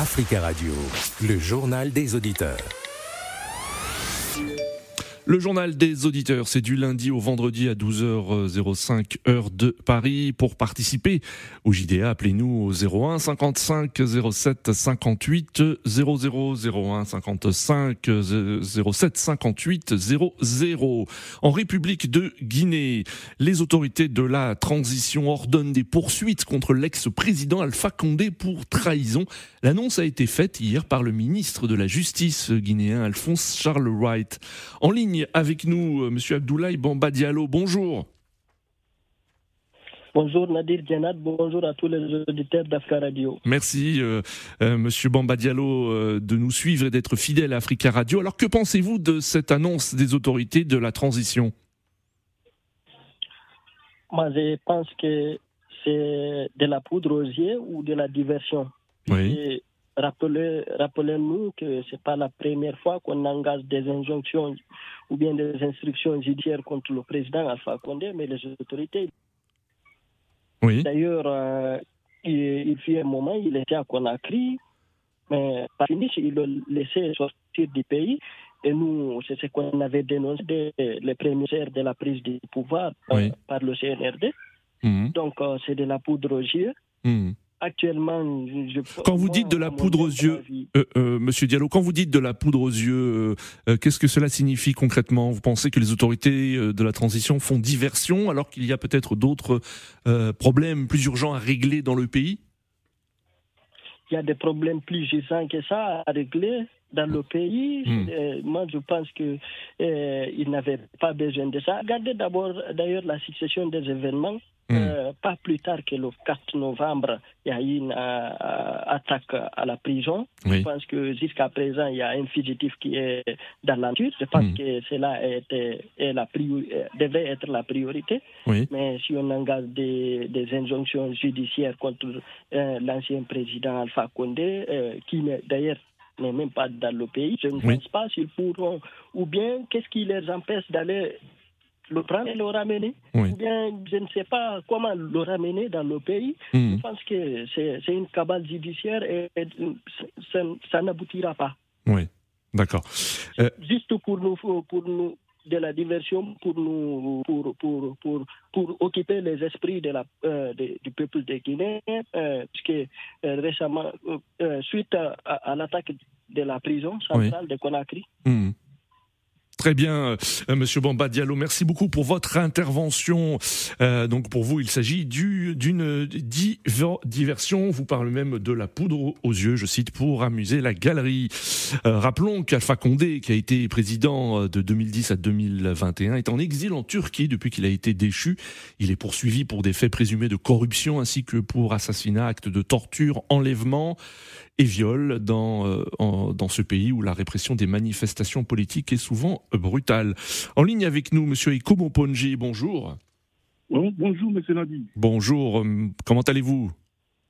Africa Radio, le journal des auditeurs. Le journal des auditeurs, c'est du lundi au vendredi à 12h05 heure de Paris. Pour participer au JDA, appelez-nous au 01 55 07 58 00 01 55 07 58 00. En République de Guinée, les autorités de la transition ordonnent des poursuites contre l'ex-président Alpha Condé pour trahison. L'annonce a été faite hier par le ministre de la Justice guinéen Alphonse Charles Wright. En ligne avec nous, euh, Monsieur Abdoulaye Bamba Diallo. Bonjour. Bonjour Nadir Djanad, bonjour à tous les auditeurs d'Africa Radio. Merci euh, euh, Monsieur Bamba Diallo de nous suivre et d'être fidèle à Africa Radio. Alors que pensez-vous de cette annonce des autorités de la transition? Moi je pense que c'est de la poudre aux yeux ou de la diversion. Oui. Rappelez-nous que ce n'est pas la première fois qu'on engage des injonctions ou bien des instructions judiciaires contre le président Alpha Condé, mais les autorités. Oui. D'ailleurs, euh, il, il, fut un moment, il était à Conakry, mais pas fini, il le laissé sortir du pays. Et nous, c'est ce qu'on avait dénoncé les premiers de la prise du pouvoir euh, par le CNRD. Mmh. Donc, euh, c'est de la poudre aux yeux. Mmh. Actuellement, je, quand vous dites de la poudre aux yeux, euh, euh, Monsieur Diallo, quand vous dites de la poudre aux yeux, euh, qu'est-ce que cela signifie concrètement? Vous pensez que les autorités de la transition font diversion alors qu'il y a peut-être d'autres problèmes plus urgents à régler dans le pays? Il y a des problèmes plus urgents que ça à régler dans le pays. Mmh. moi, je pense que il n'avait pas besoin de ça. Regardez d'abord, d'ailleurs, la succession des événements. Mmh. Euh, pas plus tard que le 4 novembre, il y a eu une euh, attaque à la prison. Oui. Je pense que jusqu'à présent, il y a un fugitif qui est dans la nature. Je pense mmh. que cela est, est la devrait être la priorité. Oui. Mais si on engage des, des injonctions judiciaires contre euh, l'ancien président Alpha Condé, qui d'ailleurs n'est même pas dans le pays, je ne oui. pense pas s'ils pourront, ou bien qu'est-ce qui les empêche d'aller le prendre et le ramener. Oui. Ou bien, je ne sais pas comment le ramener dans le pays. Mmh. Je pense que c'est une cabale judiciaire et, et ça, ça n'aboutira pas. Oui, d'accord. Euh... Juste pour nous, pour nous de la diversion pour nous pour pour pour, pour occuper les esprits de la euh, de, du peuple de Guinée euh, puisque euh, récemment suite à, à, à l'attaque de la prison centrale oui. de Conakry mmh. Très bien, euh, Monsieur Bamba Diallo. Merci beaucoup pour votre intervention. Euh, donc pour vous, il s'agit d'une diversion. Vous parlez même de la poudre aux yeux, je cite, pour amuser la galerie. Euh, rappelons qu'Alpha Condé, qui a été président de 2010 à 2021, est en exil en Turquie depuis qu'il a été déchu. Il est poursuivi pour des faits présumés de corruption ainsi que pour assassinat, acte de torture, enlèvement et viol dans, euh, dans ce pays où la répression des manifestations politiques est souvent brutale. En ligne avec nous, Monsieur Ponji, bonjour. Bon, bonjour, Monsieur Nadi. Bonjour, comment allez-vous?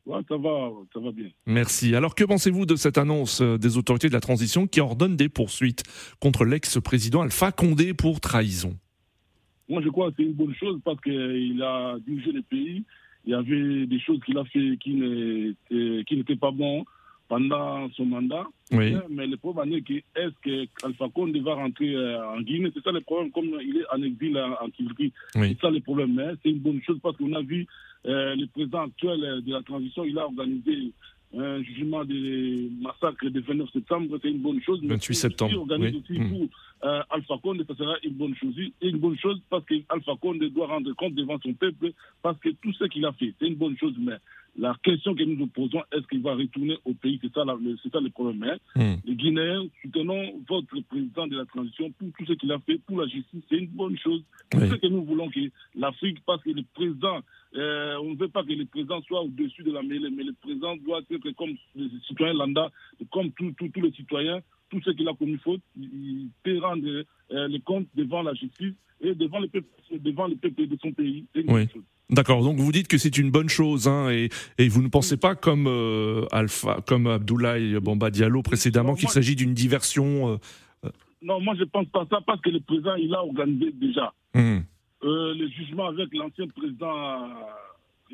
Ouais, Ça va, ça va bien. Merci. Alors, que pensez-vous de cette annonce des autorités de la transition qui ordonnent des poursuites contre l'ex-président Alpha Condé pour trahison? Moi, je crois que c'est une bonne chose parce qu'il a dirigé le pays. Il y avait des choses qu'il a fait qui n'étaient pas bonnes pendant son mandat. Oui. Mais le problème est que est-ce que Alpha Condé va rentrer en Guinée? C'est ça le problème, comme il est en exil en Turquie. Oui. C'est ça le problème. Mais c'est une bonne chose parce qu'on a vu euh, le président actuel de la transition, il a organisé un jugement des massacres du 29 septembre, c'est une bonne chose. 28 septembre. Si organise oui. aussi pour euh, Alpha Condé, ça sera une bonne chose. Une bonne chose parce qu'Alpha Condé doit rendre compte devant son peuple parce que tout ce qu'il a fait, c'est une bonne chose. Mais la question que nous nous posons, est-ce qu'il va retourner au pays? C'est ça, ça, le problème. Hein? Mm. Les Guinéens, soutenons votre président de la transition pour tout ce qu'il a fait pour la justice. C'est une bonne chose. Oui. C'est ce que nous voulons que l'Afrique, parce que le président, euh, on ne veut pas que le président soit au-dessus de la mêlée, mais le président doit être comme les citoyens lambda, comme tous les citoyens, tout ce qu'il a commis faute, il peut rendre euh, les comptes devant la justice et devant le peuple, devant le peuple de son pays. C'est une Oui. bonne chose. D'accord, donc vous dites que c'est une bonne chose, hein, et, et vous ne pensez pas comme euh, Alpha, comme Abdoulaye Bamba Diallo précédemment qu'il s'agit d'une diversion. euh, Non, moi je pense pas ça parce que le président, il a organisé déjà. hum, Euh, le jugement avec l'ancien président euh,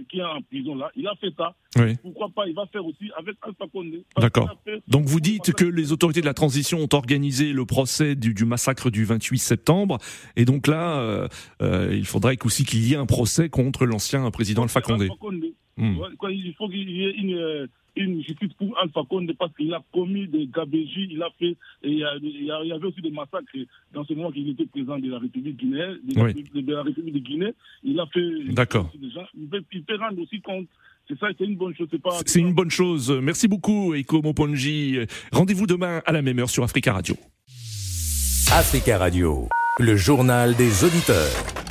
qui est en prison là, il a fait ça. Oui. Pourquoi pas Il va faire aussi avec Alpha Condé. D'accord. Donc vous dites que les autorités de la transition ont organisé le procès du, du massacre du 28 septembre, et donc là, euh, euh, il faudrait aussi qu'il y ait un procès contre l'ancien président Alpha Condé. Alpha Condé. Hmm. Il faut qu'il y ait une, euh, une justice pour Alpha Condé parce qu'il a commis des gabégies, il a fait, et il y, a- il y a- il y avait aussi des massacres dans ce moment qu'il était président de la République guinéenne, de, la- Oui. de la République de Guinée. Il a fait. D'accord. aussi des gens. Il peut, il peut rendre aussi compte. C'est ça, c'est une bonne chose. C'est pas. C'est une bonne chose. Merci beaucoup, Eiko Moponji. Rendez-vous demain à la même heure sur Africa Radio. Africa Radio, le journal des auditeurs.